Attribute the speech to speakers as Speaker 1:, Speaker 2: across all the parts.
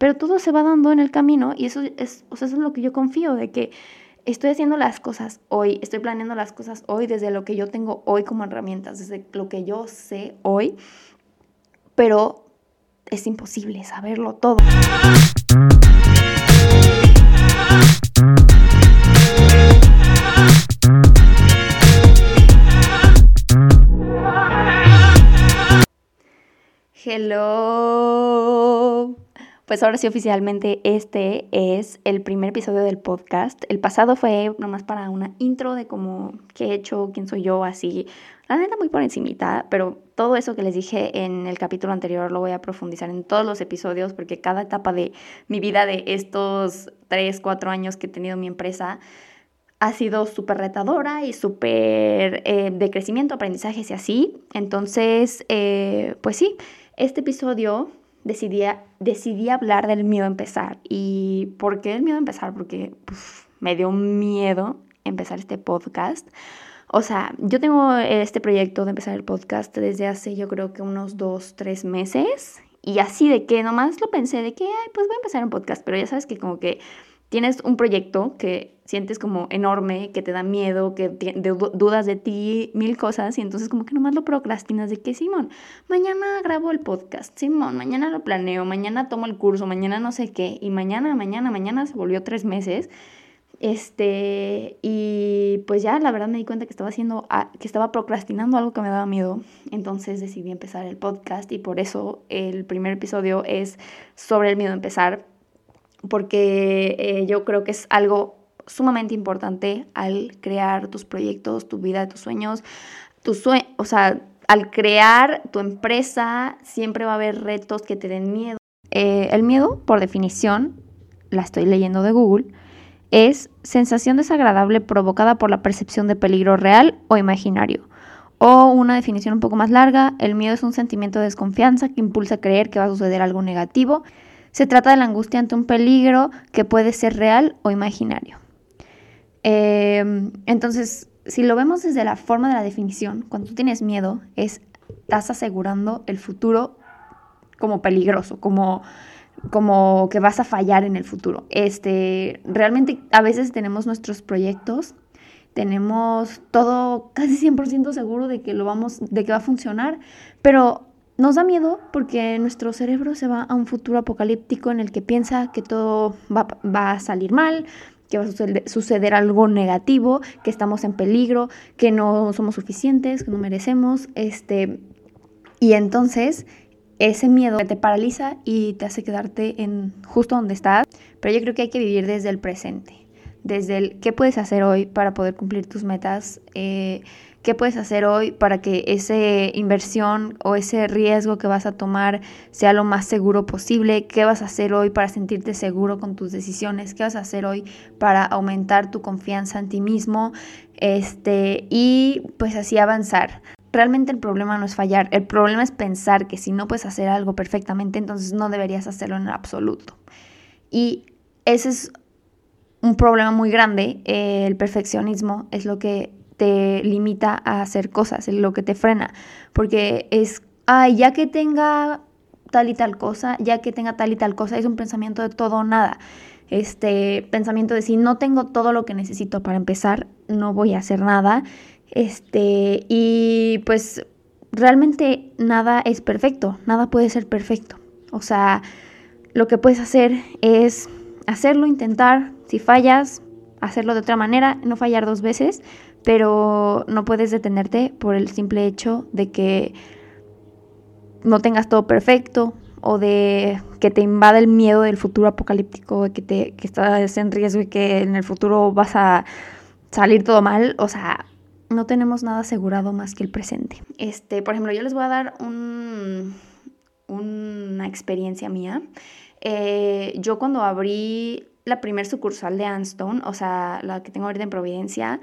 Speaker 1: pero todo se va dando en el camino y eso es, o sea, eso es lo que yo confío, de que estoy haciendo las cosas hoy, estoy planeando las cosas hoy desde lo que yo tengo hoy como herramientas, desde lo que yo sé hoy, pero es imposible saberlo todo. Hello. Pues ahora sí oficialmente este es el primer episodio del podcast. El pasado fue nomás para una intro de cómo qué he hecho, quién soy yo, así. La neta muy por encimita, pero todo eso que les dije en el capítulo anterior lo voy a profundizar en todos los episodios porque cada etapa de mi vida de estos 3, 4 años que he tenido mi empresa ha sido súper retadora y súper eh, de crecimiento, aprendizajes y así. Entonces, eh, pues sí, este episodio decidí, decidí hablar del miedo a empezar. ¿Y por qué el miedo a empezar? Porque me dio miedo empezar este podcast. O sea, yo tengo este proyecto de empezar el podcast desde hace yo creo que unos dos, tres meses. Y así de que nomás lo pensé de que, ay, pues voy a empezar un podcast. Pero ya sabes que como que tienes un proyecto que sientes como enorme, que te da miedo, que dudas de ti, mil cosas, y entonces como que nomás lo procrastinas de que, Simón, mañana grabo el podcast, Simón, mañana lo planeo, mañana tomo el curso, mañana no sé qué, y mañana, mañana, mañana se volvió tres meses. Este, y pues ya la verdad me di cuenta que estaba haciendo, que estaba procrastinando algo que me daba miedo. Entonces decidí empezar el podcast y por eso el primer episodio es sobre el miedo a empezar, porque eh, yo creo que es algo sumamente importante al crear tus proyectos, tu vida, tus sueños, tus sueños, o sea, al crear tu empresa siempre va a haber retos que te den miedo. Eh, el miedo, por definición, la estoy leyendo de Google, es sensación desagradable provocada por la percepción de peligro real o imaginario. O una definición un poco más larga, el miedo es un sentimiento de desconfianza que impulsa a creer que va a suceder algo negativo se trata de la angustia ante un peligro que puede ser real o imaginario. Em, entonces, si lo vemos desde la forma de la definición, cuando tú tienes miedo, es, estás asegurando el futuro como peligroso, como, como que vas a fallar en el futuro. Este, realmente a veces tenemos nuestros proyectos, tenemos todo casi 100% seguro de que lo vamos, de que va a funcionar, pero nos da miedo porque nuestro cerebro se va a un futuro apocalíptico en el que piensa que todo va, a salir mal, que va a suceder, algo negativo, que estamos en peligro, que no somos suficientes, que no merecemos, este, y entonces ese miedo te paraliza y te hace quedarte en justo donde estás, pero yo creo que hay que vivir desde el presente, desde el qué puedes hacer hoy para poder cumplir tus metas, eh, qué puedes hacer hoy para que esa inversión o ese riesgo que vas a tomar sea lo más seguro posible, qué vas a hacer hoy para sentirte seguro con tus decisiones, qué vas a hacer hoy para aumentar tu confianza en ti mismo, este, y pues así avanzar. Realmente el problema no es fallar, el problema es pensar que si no puedes hacer algo perfectamente, entonces no deberías hacerlo en absoluto. Y ese es un problema muy grande, el perfeccionismo es lo que te limita a hacer cosas, lo que te frena, porque es, ay, ya que tenga tal y tal cosa, ya que tenga tal y tal cosa, es un pensamiento de todo o nada. Este pensamiento de si no tengo todo lo que necesito para empezar, no voy a hacer nada. Este, y pues realmente nada es perfecto, nada puede ser perfecto. O sea, lo que puedes hacer es hacerlo, intentar, si fallas, hacerlo de otra manera, no fallar dos veces, pero no puedes detenerte por el simple hecho de que no tengas todo perfecto o de que te invade el miedo del futuro apocalíptico, que, te, que estás en riesgo y que en el futuro vas a salir todo mal. O sea, no tenemos nada asegurado más que el presente. Este, por ejemplo, yo les voy a dar un, una experiencia mía. Eh, yo cuando abrí la primer sucursal de Anstone, o sea, la que tengo ahorita en Providencia,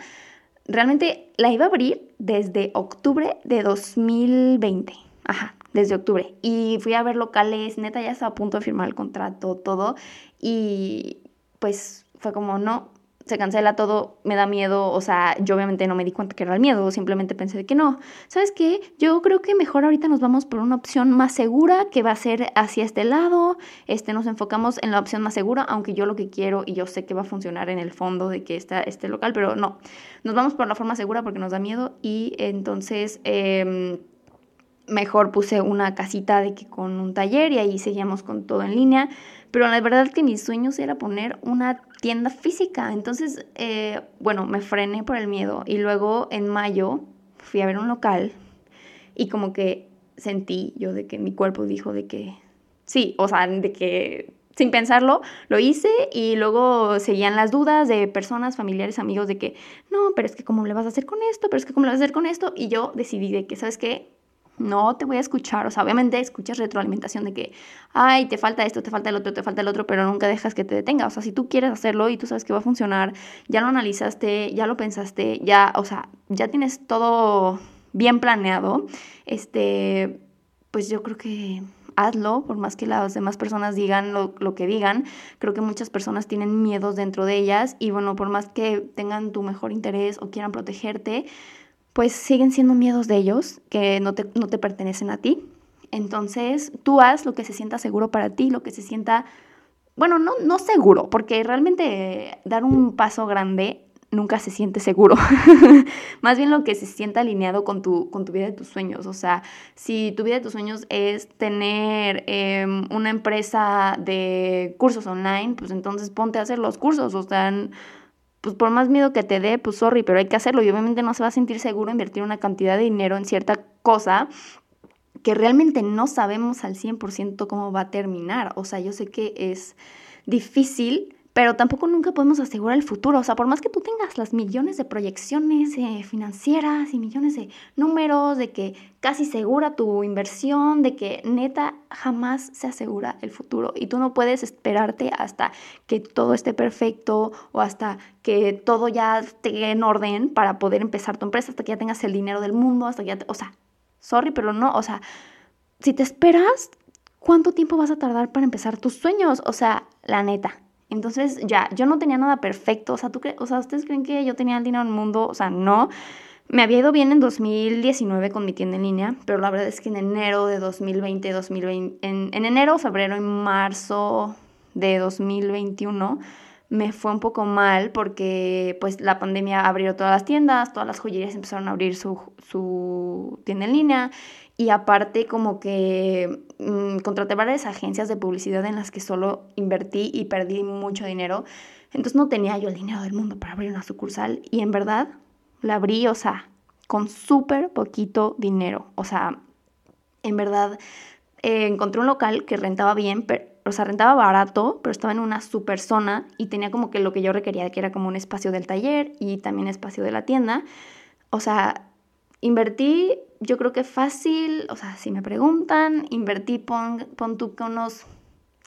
Speaker 1: realmente la iba a abrir desde octubre de 2020. Ajá, desde octubre. Y fui a ver locales, neta ya estaba a punto de firmar el contrato, todo. Y pues fue como, no, se cancela todo, me da miedo, o sea, yo obviamente no me di cuenta que era el miedo, simplemente pensé que no. ¿Sabes qué? Yo creo que mejor ahorita nos vamos por una opción más segura, que va a ser hacia este lado, este, nos enfocamos en la opción más segura, aunque yo lo que quiero y yo sé que va a funcionar en el fondo de que está este local, pero no, nos vamos por la forma segura porque nos da miedo y entonces... Eh, mejor puse una casita de que con un taller y ahí seguíamos con todo en línea. Pero la verdad que mis sueños era poner una tienda física. Entonces, eh, bueno, me frené por el miedo. Y luego en mayo fui a ver un local y como que sentí yo de que mi cuerpo dijo de que sí, o sea, de que sin pensarlo, lo hice y luego seguían las dudas de personas, familiares, amigos de que, no, pero es que cómo le vas a hacer con esto, pero es que cómo le vas a hacer con esto. Y yo decidí de que, ¿sabes qué? No te voy a escuchar. O sea, obviamente escuchas retroalimentación de que, ay, te falta esto, te falta el otro, te falta el otro, pero nunca dejas que te detenga. O sea, si tú quieres hacerlo y tú sabes que va a funcionar, ya lo analizaste, ya lo pensaste, ya, o sea, ya tienes todo bien planeado, este, pues yo creo que hazlo, por más que las demás personas digan lo, lo, que digan. Creo que muchas personas tienen miedos dentro de ellas y bueno, por más que tengan tu mejor interés o quieran protegerte, pues siguen siendo miedos de ellos que no te, no te pertenecen a ti. Entonces, tú haz lo que se sienta seguro para ti, lo que se sienta, bueno, no, no seguro, porque realmente dar un paso grande nunca se siente seguro. Más bien lo que se sienta alineado con tu, con tu vida de tus sueños. O sea, si tu vida de tus sueños es tener em, una empresa de cursos online, pues entonces ponte a hacer los cursos. O sea, pues por más miedo que te dé, pues sorry, pero hay que hacerlo y obviamente no se va a sentir seguro invertir una cantidad de dinero en cierta cosa que realmente no sabemos al 100% cómo va a terminar. O sea, yo sé que es difícil pero tampoco nunca podemos asegurar el futuro. O sea, por más que tú tengas las millones de proyecciones eh, financieras y millones de números, de que casi segura tu inversión, de que neta jamás se asegura el futuro. Y tú no puedes esperarte hasta que todo esté perfecto o hasta que todo ya esté en orden para poder empezar tu empresa, hasta que ya tengas el dinero del mundo, hasta que ya... Te... O sea, sorry, pero no, o sea, si te esperas, ¿cuánto tiempo vas a tardar para empezar tus sueños? O sea, la neta entonces ya, yo no tenía nada perfecto, o sea, ¿tú o sea, ¿ustedes creen que yo tenía el dinero en el mundo? O sea, no. Me había ido bien en 2019 con mi tienda en línea, pero la verdad es que en enero de 2020, 2020 en, en enero, febrero y marzo de 2021 me fue un poco mal porque pues la pandemia abrió todas las tiendas, todas las joyerías empezaron a abrir su, su tienda en línea y aparte como que mmm, contraté varias agencias de publicidad en las que solo invertí y perdí mucho dinero. Entonces no tenía yo el dinero del mundo para abrir una sucursal y en verdad la abrí, o sea, con súper poquito dinero. O sea, en verdad eh, encontré un local que rentaba bien, pero, o sea, rentaba barato, pero estaba en una super zona y tenía como que lo que yo requería, que era como un espacio del taller y también espacio de la tienda. O sea, Invertí, yo creo que fácil, o sea, si me preguntan, invertí, pon, pon tú que unos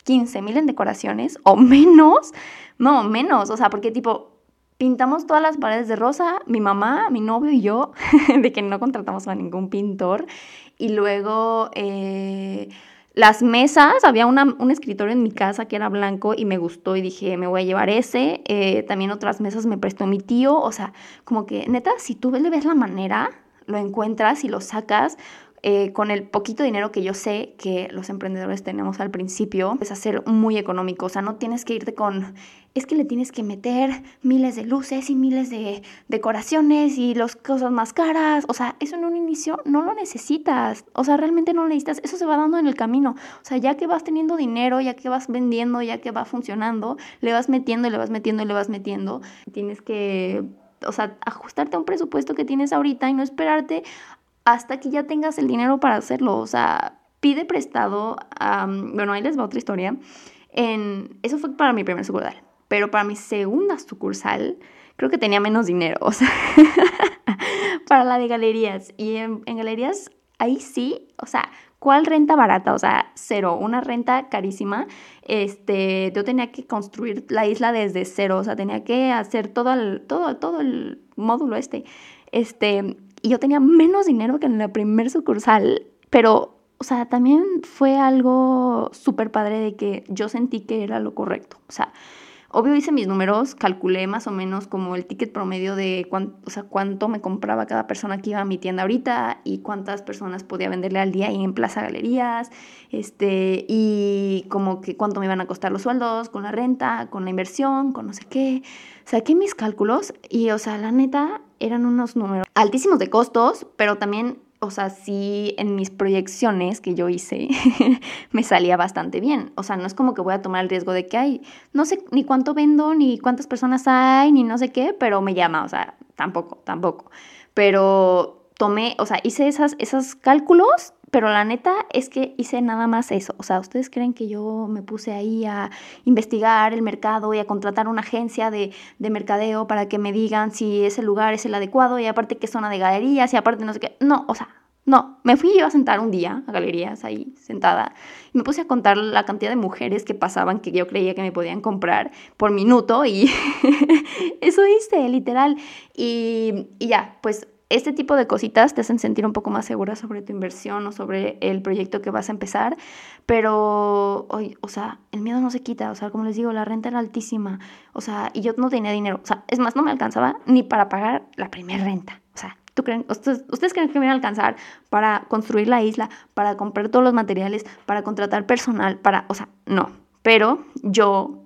Speaker 1: 15 mil en decoraciones o menos, no, menos, o sea, porque tipo, pintamos todas las paredes de rosa, mi mamá, mi novio y yo, de que no contratamos a ningún pintor, y luego... Eh, las mesas, había un escritorio en mi casa que era blanco y me gustó y dije, me voy a llevar ese. Eh, también otras mesas me prestó mi tío. O sea, como que neta, si tú le ves la manera, lo encuentras y lo sacas eh, con el poquito dinero que yo sé que los emprendedores tenemos al principio, es hacer muy económico. O sea, no tienes que irte con, es que le tienes que meter miles de luces y miles de decoraciones y las cosas más caras. O sea, eso en un inicio no lo necesitas. O sea, realmente no lo necesitas. Eso se va dando en el camino. O sea, ya que vas teniendo dinero, ya que vas vendiendo, ya que va funcionando, le vas metiendo y le vas metiendo y le vas metiendo. Tienes que o sea, ajustarte a un presupuesto que tienes ahorita y no esperarte hasta que ya tengas el dinero para hacerlo. O sea, pide prestado. bueno, ahí les va otra historia. En, eso fue para mi primer sucursal. Pero para mi segunda sucursal, creo que tenía menos dinero. O sea, para la de galerías. Y en, en galerías, ahí sí, o sea, ¿Cuál renta barata? O sea, cero, una renta carísima. Este, yo tenía que construir la isla desde cero, o sea, tenía que hacer todo el, todo, todo el módulo este. Este, y yo tenía menos dinero que en la primer sucursal, pero, o sea, también fue algo súper padre de que yo sentí que era lo correcto. O sea, Obvio hice mis números, calculé más o menos como el ticket promedio de cuánto, o sea, cuánto me compraba cada persona que iba a mi tienda ahorita y cuántas personas podía venderle al día ahí en Plaza Galerías, este, y como que cuánto me iban a costar los sueldos con la renta, con la inversión, con no sé qué. Saqué mis cálculos y, o sea, la neta, eran unos números altísimos de costos, pero también o sea, sí en mis proyecciones que yo hice me salía bastante bien. O sea, no es como que voy a tomar el riesgo de que hay, no sé ni cuánto vendo, ni cuántas personas hay, ni no sé qué, pero me llama, o sea, tampoco, tampoco. Pero tomé, o sea, hice esas, esos cálculos pero la neta es que hice nada más eso. O sea, ¿ustedes creen que yo me puse ahí a investigar el mercado y a contratar una agencia de, de mercadeo para que me digan si ese lugar es el adecuado y aparte qué zona de galerías y aparte no sé qué? No, o sea, no, me fui yo a sentar un día a galerías ahí sentada y me puse a contar la cantidad de mujeres que pasaban que yo creía que me podían comprar por minuto y eso hice, literal. Y, y ya, pues este tipo de cositas te hacen sentir un poco más segura sobre tu inversión o sobre el proyecto que vas a empezar, pero, o sea, el miedo no se quita, o sea, como les digo, la renta era altísima, o sea, y yo no tenía dinero, o sea, es más, no me alcanzaba ni para pagar la primera renta, o sea, ¿tú creen, ustedes, ustedes creen que me iba a alcanzar para construir la isla, para comprar todos los materiales, para contratar personal, para, o sea, no, pero yo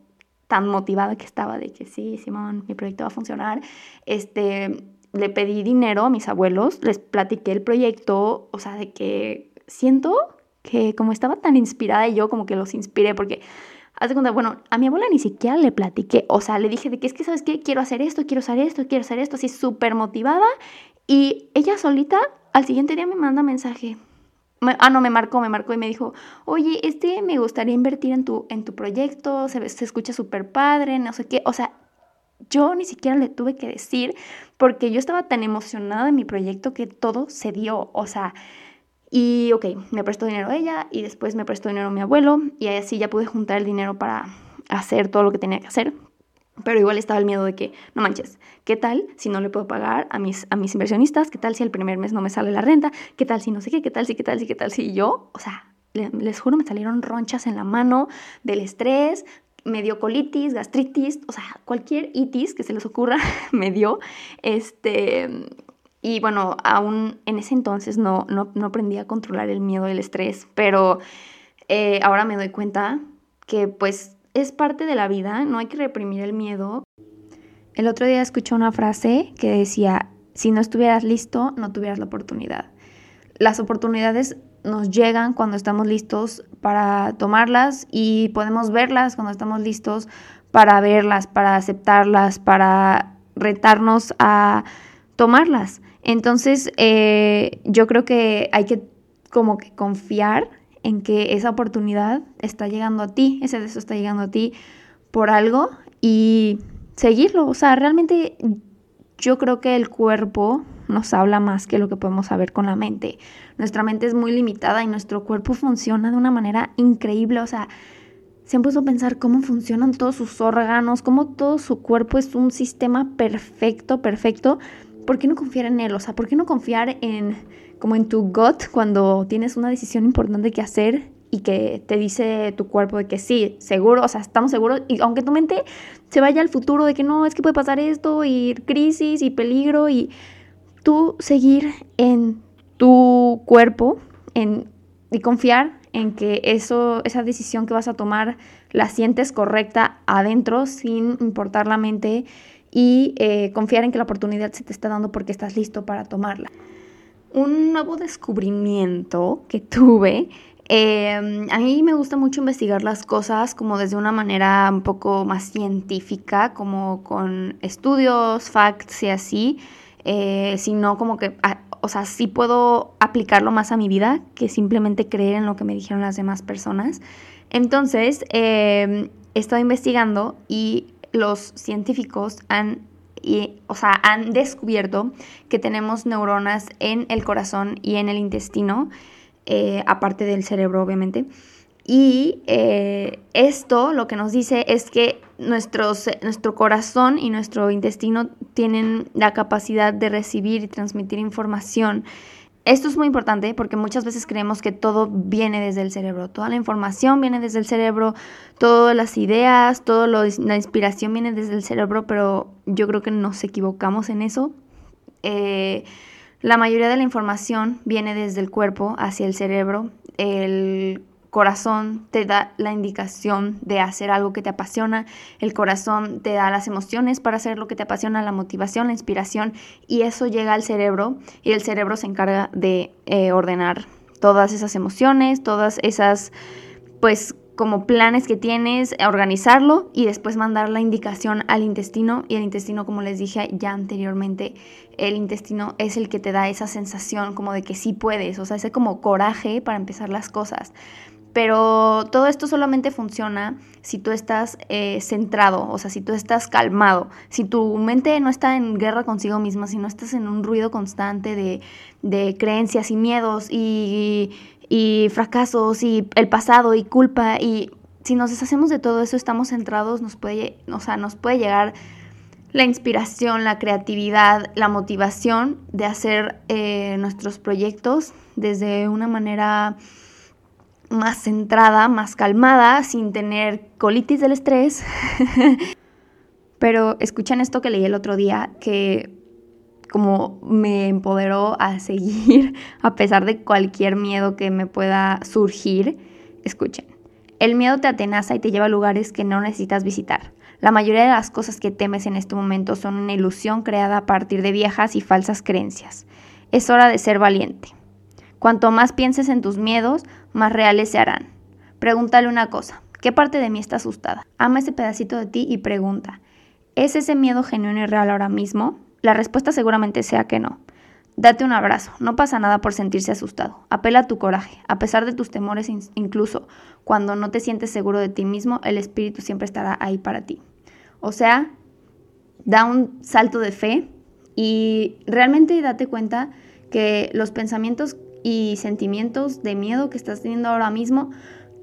Speaker 1: tan motivada que estaba de que sí, Simón, mi proyecto va a funcionar, este, le pedí dinero a mis abuelos, les platiqué el proyecto, o sea, de que siento que como estaba tan inspirada y yo como que los inspiré porque haz de cuenta, bueno, a mi abuela ni siquiera le platiqué, o sea, le dije de que es que, ¿sabes qué? Quiero hacer esto, quiero hacer esto, quiero hacer esto, así súper motivada y ella solita al siguiente día me manda mensaje. ah, no, me marcó, me marcó y me dijo, oye, este me gustaría invertir en tu, en tu proyecto, se, se escucha súper padre, no sé qué, o sea, yo ni siquiera le tuve que decir porque yo estaba tan emocionada de mi proyecto que todo se dio, o sea, y ok, me prestó dinero ella y después me prestó dinero mi abuelo y así ya pude juntar el dinero para hacer todo lo que tenía que hacer. Pero igual estaba el miedo de que, no manches, ¿qué tal si no le puedo pagar a mis, a mis inversionistas? ¿Qué tal si el primer mes no me sale la renta? ¿Qué tal si no sé qué? ¿Qué tal si, qué tal si, qué tal si yo? O sea, les juro, me salieron ronchas en la mano del estrés, me dio colitis, gastritis, o sea, cualquier itis que se les ocurra me dio. Este, y bueno, aún en ese entonces no, no, aprendí a controlar el miedo y el estrés, pero eh, ahora me doy cuenta que pues es parte de la vida, no hay que reprimir el miedo. El otro día escuché una frase que decía, si no estuvieras listo, no tuvieras la oportunidad. Las oportunidades nos llegan cuando estamos listos para tomarlas y podemos verlas cuando estamos listos para verlas, para aceptarlas, para retarnos a tomarlas. Entonces, eh, yo creo que hay que como que confiar en que esa oportunidad está llegando a ti, ese deseo está llegando a ti por algo y seguirlo. O sea, realmente yo creo que el cuerpo nos habla más que lo que podemos saber con la mente. Nuestra mente es muy limitada y nuestro cuerpo funciona de una manera increíble. O sea, se han puesto a pensar cómo funcionan todos sus órganos, cómo todo su cuerpo es un sistema perfecto, perfecto. ¿Por qué no confiar en él? O sea, ¿por qué no confiar en como en tu gut cuando tienes una decisión importante que hacer y que te dice tu cuerpo de que sí, seguro, o sea, estamos seguros, y aunque tu mente se vaya al futuro de que no, es que puede pasar esto, y crisis y peligro, y tú seguir en tu cuerpo en, y confiar en que eso, esa decisión que vas a tomar la sientes correcta adentro sin importar la mente y eh, confiar en que la oportunidad se te está dando porque estás listo para tomarla. Un nuevo descubrimiento que tuve em, a mí me gusta mucho investigar las cosas como desde una manera un poco más científica, como con estudios, facts y así eh, sino como que, ah, o sea, sí puedo aplicarlo más a mi vida que simplemente creer en lo que me dijeron las demás personas. Entonces, eh, he estado investigando y los científicos han, o sea, han descubierto que tenemos neuronas en el corazón y en el intestino, eh, aparte del cerebro, obviamente. Y eh, esto lo que nos dice es que nuestros, nuestro corazón y nuestro intestino tienen la capacidad de recibir y transmitir información esto es muy importante porque muchas veces creemos que todo viene desde el cerebro, toda la información viene desde el cerebro, todas las ideas, toda la inspiración viene desde el cerebro, pero yo creo que nos equivocamos en eso. Eh, la mayoría de la información viene desde el cuerpo hacia el cerebro. El corazón te da la indicación de hacer algo que te apasiona, el corazón te da las emociones para hacer lo que te apasiona, la motivación, la inspiración, y eso llega al cerebro y el cerebro se encarga de eh, ordenar todas esas emociones, todas esas, pues, como planes que tienes, organizarlo y después mandar la indicación al intestino. Y el intestino, como les dije ya anteriormente, el intestino es el que te da esa sensación como de que sí puedes, o sea, ese como coraje para empezar las cosas. Pero todo esto solamente funciona si tú estás eh, centrado, o sea, si tú estás calmado, si tu mente no está en guerra consigo misma, si no estás en un ruido constante de, creencias y miedos y, y fracasos y el pasado y culpa y si nos deshacemos de todo eso, estamos centrados, nos puede, o sea, nos puede llegar la inspiración, la creatividad, la motivación de hacer eh, nuestros proyectos desde una manera más centrada, más calmada, sin tener colitis del estrés. Pero escuchan esto que leí el otro día, que como me empoderó a seguir a pesar de cualquier miedo que me pueda surgir. Escuchen, el miedo te atenaza y te lleva a lugares que no necesitas visitar. La mayoría de las cosas que temes en este momento son una ilusión creada a partir de viejas y falsas creencias. Es hora de ser valiente. Cuanto más pienses en tus miedos, más reales se harán. Pregúntale una cosa, ¿qué parte de mí está asustada? Ama ese pedacito de ti y pregunta, ¿es ese miedo genuino y real ahora mismo? La respuesta seguramente sea que no. Date un abrazo, no pasa nada por sentirse asustado. Apela a tu coraje. A pesar de tus temores, incluso cuando no te sientes seguro de ti mismo, el espíritu siempre estará ahí para ti. O sea, da un salto de fe y realmente date cuenta que los pensamientos y sentimientos de miedo que estás teniendo ahora mismo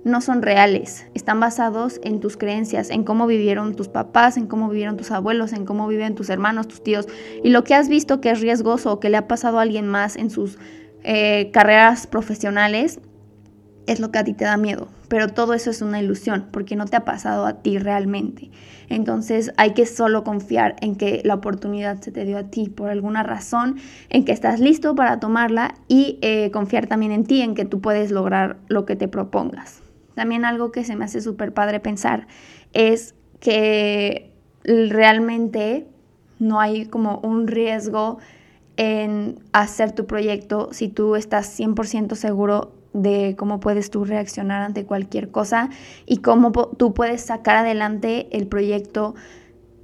Speaker 1: no son reales, están basados en tus creencias, en cómo vivieron tus papás, en cómo vivieron tus abuelos, en cómo viven tus hermanos, tus tíos, y lo que has visto que es riesgoso o que le ha pasado a alguien más en sus eh, carreras profesionales, es lo que a ti te da miedo, pero todo eso es una ilusión porque no te ha pasado a ti realmente. Entonces hay que solo confiar en que la oportunidad se te dio a ti por alguna razón, en que estás listo para tomarla y eh, confiar también en ti, en que tú puedes lograr lo que te propongas. También algo que se me hace súper padre pensar es que realmente no hay como un riesgo en hacer tu proyecto si tú estás 100% seguro de cómo puedes tú reaccionar ante cualquier cosa y cómo tú puedes sacar adelante el proyecto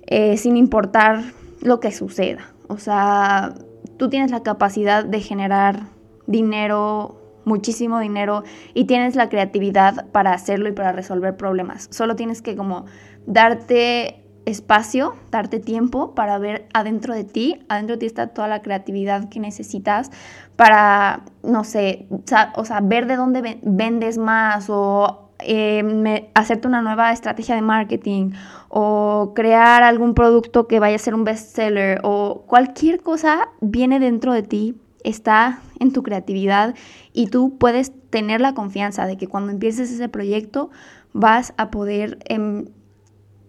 Speaker 1: eh, sin importar lo que suceda. O sea, tú tienes la capacidad de generar dinero, muchísimo dinero y tienes la creatividad para hacerlo y para resolver problemas. Solo tienes que como darte espacio, darte tiempo para ver adentro de ti, adentro de ti está toda la creatividad que necesitas para, no sé, o sea, ver de dónde vendes más o eh, hacerte una nueva estrategia de marketing o crear algún producto que vaya a ser un bestseller o cualquier cosa viene dentro de ti, está en tu creatividad y tú puedes tener la confianza de que cuando empieces ese proyecto vas a poder, em,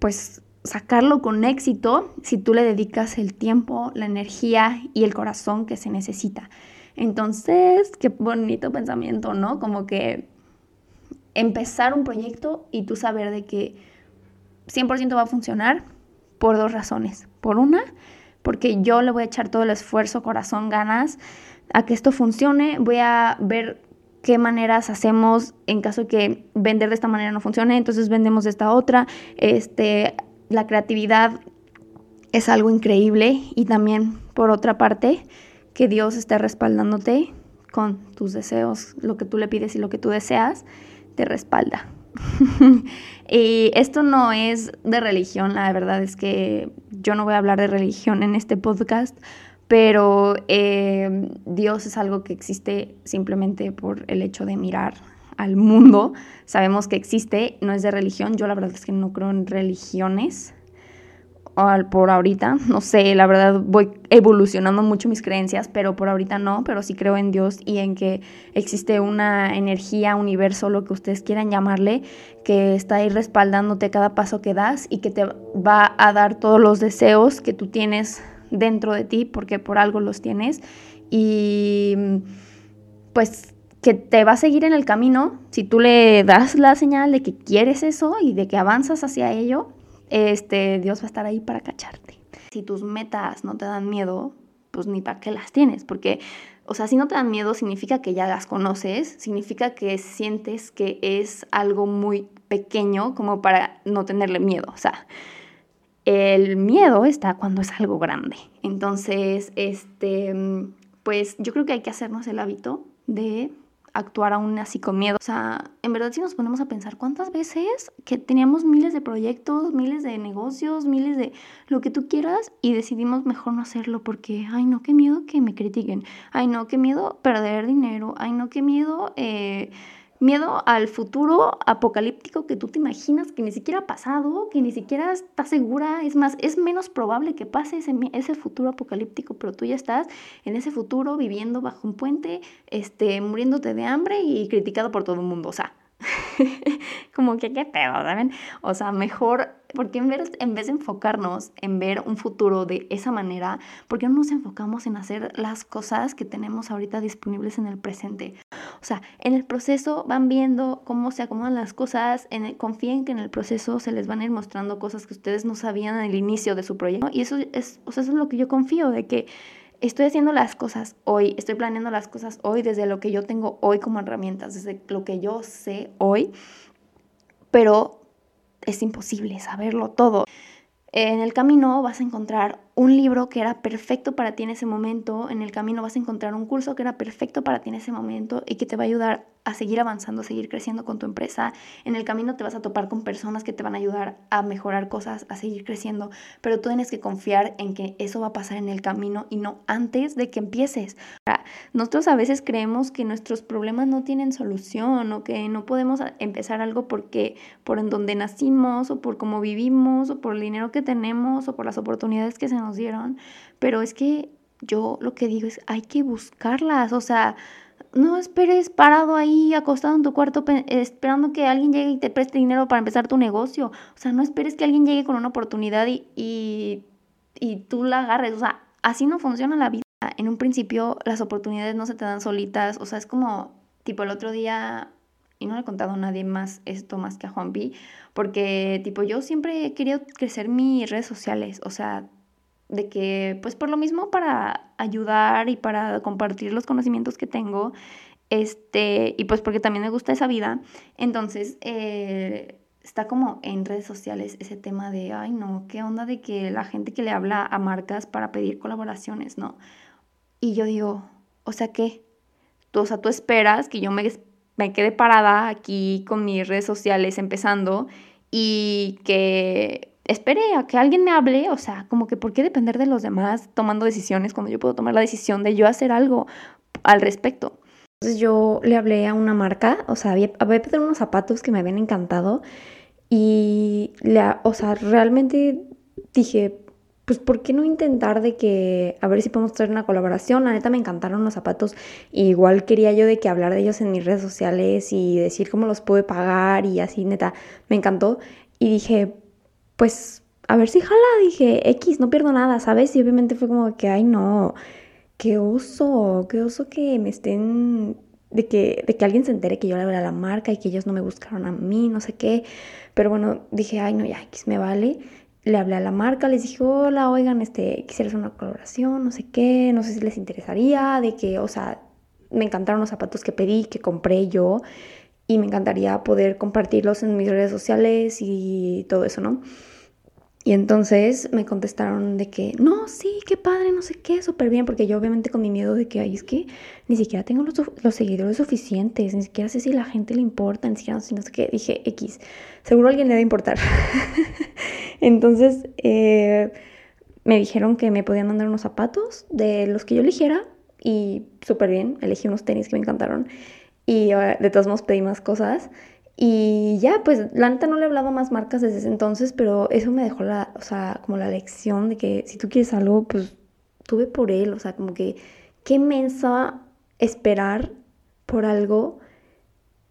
Speaker 1: pues, sacarlo con éxito si tú le dedicas el tiempo, la energía y el corazón que se necesita. Entonces, qué bonito pensamiento, ¿no? Como que empezar un proyecto y tú saber de que 100% va a funcionar por dos razones. Por una, porque yo le voy a echar todo el esfuerzo, corazón, ganas a que esto funcione. Voy a ver qué maneras hacemos en caso que vender de esta manera no funcione, entonces vendemos de esta otra. Este, la creatividad es algo increíble y también por otra parte que Dios esté respaldándote con tus deseos, lo que tú le pides y lo que tú deseas, te respalda. y esto no es de religión, la verdad es que yo no voy a hablar de religión en este podcast, pero eh, Dios es algo que existe simplemente por el hecho de mirar al mundo. Sabemos que existe, no es de religión. Yo la verdad es que no creo en religiones. por ahorita. No sé, la verdad voy evolucionando mucho mis creencias, pero por ahorita no, pero sí creo en Dios y en que existe una energía, universo, lo que ustedes quieran llamarle, que está ahí respaldándote cada paso que das y que te va a dar todos los deseos que tú tienes dentro de ti, porque por algo los tienes. Y pues que te va a seguir en el camino si tú le das la señal de que quieres eso y de que avanzas hacia ello este, Dios va a estar ahí para cacharte. Si tus metas no te dan miedo, pues ni para qué las tienes, porque, o sea, si no te dan miedo significa que ya las conoces, significa que sientes que es algo muy pequeño como para no tenerle miedo, o sea, el miedo está cuando es algo grande. Entonces, este, pues yo creo que hay que hacernos el hábito de actuar aún así con miedo. O sea, en verdad si nos ponemos a pensar cuántas veces que teníamos miles de proyectos, miles de negocios, miles de lo que tú quieras y decidimos mejor no hacerlo porque, ay no, qué miedo que me critiquen, ay no, qué miedo perder dinero, ay no, qué miedo... Eh, Miedo al futuro apocalíptico que tú te imaginas que ni siquiera ha pasado, que ni siquiera estás segura. Es más, es menos probable que pase ese, ese futuro apocalíptico, pero tú ya estás en ese futuro viviendo bajo un puente, este, muriéndote de hambre y criticado por todo el mundo. O sea, como que qué pedo, ¿saben? O sea, mejor, porque en vez, en vez de enfocarnos en ver un futuro de esa manera, ¿por qué no nos enfocamos en hacer las cosas que tenemos ahorita disponibles en el presente? O sea, en el proceso van viendo cómo se acomodan las cosas, en confíen que en el proceso se les van a ir mostrando cosas que ustedes no sabían al inicio de su proyecto. Y eso es, o sea, eso es lo que yo confío, de que estoy haciendo las cosas hoy, estoy planeando las cosas hoy desde lo que yo tengo hoy como herramientas, desde lo que yo sé hoy, pero es imposible saberlo todo. En el camino vas a encontrar un libro que era perfecto para ti en ese momento, en el camino vas a encontrar un curso que era perfecto para ti en ese momento y que te va a ayudar a seguir avanzando, a seguir creciendo con tu empresa. En el camino te vas a topar con personas que te van a ayudar a mejorar cosas, a seguir creciendo, pero tú tienes que confiar en que eso va a pasar en el camino y no antes de que empieces. Nosotros a veces creemos que nuestros problemas no tienen solución o que no podemos empezar algo porque por en donde nacimos o por cómo vivimos o por el dinero que tenemos o por las oportunidades que se nos dieron, pero es que yo lo que digo es hay que buscarlas, o sea, no esperes parado ahí acostado en tu cuarto esperando que alguien llegue y te preste dinero para empezar tu negocio. O sea, no esperes que alguien llegue con una oportunidad y, y, tú la agarres. O sea, así no funciona la vida. En un principio las oportunidades no se te dan solitas. O sea, es como tipo el otro día, y no le he contado a nadie más esto más que a Juanpi, porque tipo yo siempre he querido crecer mis redes sociales. O sea, de que pues por lo mismo para ayudar y para compartir los conocimientos que tengo, este, y pues porque también me gusta esa vida, entonces eh, está como en redes sociales ese tema de, ay no, qué onda de que la gente que le habla a marcas para pedir colaboraciones, ¿no? Y yo digo, o sea, ¿qué? O sea, tú esperas que yo me, me quede parada aquí con mis redes sociales empezando y que espere a que alguien me hable, o sea, como que por qué depender de los demás tomando decisiones cuando yo puedo tomar la decisión de yo hacer algo al respecto. Entonces yo le hablé a una marca, o sea, había, pedido unos zapatos que me habían encantado y, le, o sea, realmente dije, pues, ¿por qué no intentar de que, a ver si podemos traer una colaboración? La neta me encantaron los zapatos. igual quería yo de que hablar de ellos en mis redes sociales y decir cómo los pude pagar y así, neta, me encantó. Y dije, pues a ver si jala, dije, X, no pierdo nada, ¿sabes? Y obviamente fue como que, ay, no, qué oso, qué oso que me estén, de que, de que alguien se entere que yo le hablé a la marca y que ellos no me buscaron a mí, no sé qué. Pero bueno, dije, ay, no, ya, X me vale. Le hablé a la marca, les dije, hola, oigan, este, quisiera hacer una colaboración, no sé qué, no sé si les interesaría, de que, o sea, me encantaron los zapatos que pedí, que compré yo, y me encantaría poder compartirlos en mis redes sociales y todo eso, ¿no? Y entonces me contestaron de que, no, sí, qué padre, no sé qué, súper bien, porque yo obviamente con mi miedo de que, ay, es que ni siquiera tengo los, los, seguidores suficientes, ni siquiera sé si la gente le importa, ni siquiera no sé qué, dije, X, seguro a alguien le debe importar. entonces eh, me dijeron que me podían mandar unos zapatos de los que yo eligiera y súper bien, elegí unos tenis que me encantaron y eh, de todos modos pedí más cosas. Y ya, pues la neta no le he hablado más marcas desde ese entonces, pero eso me dejó la, o sea, como la lección de que si tú quieres algo, pues tuve por él, o sea, como que qué mensa esperar por algo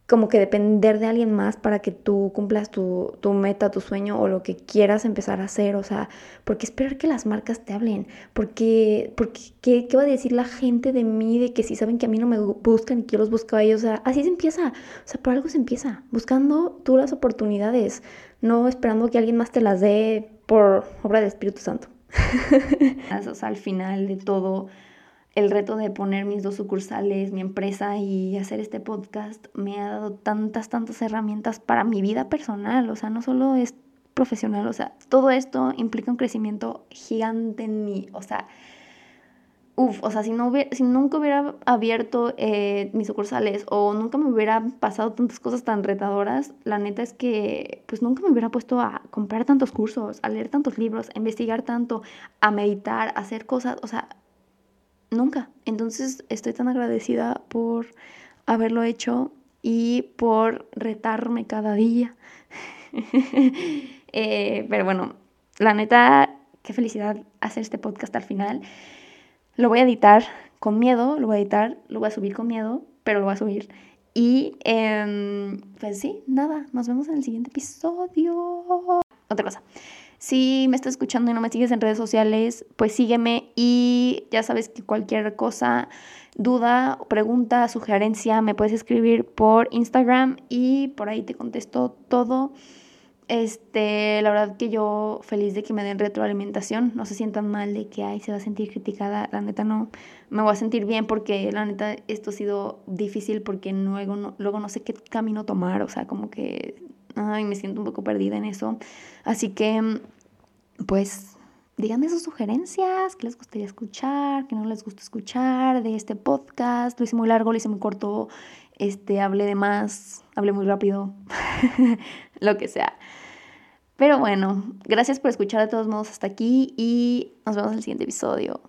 Speaker 1: como que depender de alguien más para que tú cumplas tu, meta, tu sueño o lo que quieras empezar a hacer. O sea, ¿por qué esperar que las marcas te hablen? Porque, porque ¿qué, ¿qué, va a decir la gente de mí? De que si saben que a mí no me buscan y que yo los busco a ellos. O sea, así se empieza. O sea, por algo se empieza. Buscando tú las oportunidades, no esperando que alguien más te las dé por obra del Espíritu Santo. o sea, al final de todo el reto de poner mis dos sucursales, mi empresa y hacer este podcast me ha dado tantas, tantas herramientas para mi vida personal. O sea, no solo es profesional, o sea, todo esto implica un crecimiento gigante en mí. O sea, uff, o sea, si, no hubiera, si nunca hubiera abierto eh, mis sucursales o nunca me hubiera pasado tantas cosas tan retadoras, la neta es que pues nunca me hubiera puesto a comprar tantos cursos, a leer tantos libros, a investigar tanto, a meditar, a hacer cosas, o sea, nunca. Entonces estoy tan agradecida por haberlo hecho y por retarme cada día. Eh, pero bueno, la neta, qué felicidad hacer este podcast al final. Lo voy a editar con miedo, lo voy a editar, lo voy a subir con miedo, pero lo voy a subir. Y em, pues sí, nada, nos vemos en el siguiente episodio. Otra cosa. Si me estás escuchando y no me sigues en redes sociales, pues sígueme y ya sabes que cualquier cosa, duda, pregunta, sugerencia, me puedes escribir por Instagram y por ahí te contesto todo. Este, la verdad que yo feliz de que me den retroalimentación, no se sientan mal de que ay, se va a sentir criticada, la neta no, me voy a sentir bien porque la neta esto ha sido difícil porque luego no, luego no sé qué camino tomar, o sea, como que ay, me siento un poco perdida en eso. Así que, pues, díganme sus sugerencias, qué les gustaría escuchar, qué no les gusta escuchar de este podcast. Lo hice muy largo, lo hice muy corto, este, hablé de más, hablé muy rápido, lo que sea. Pero bueno, gracias por escuchar de todos modos hasta aquí y nos vemos en el siguiente episodio.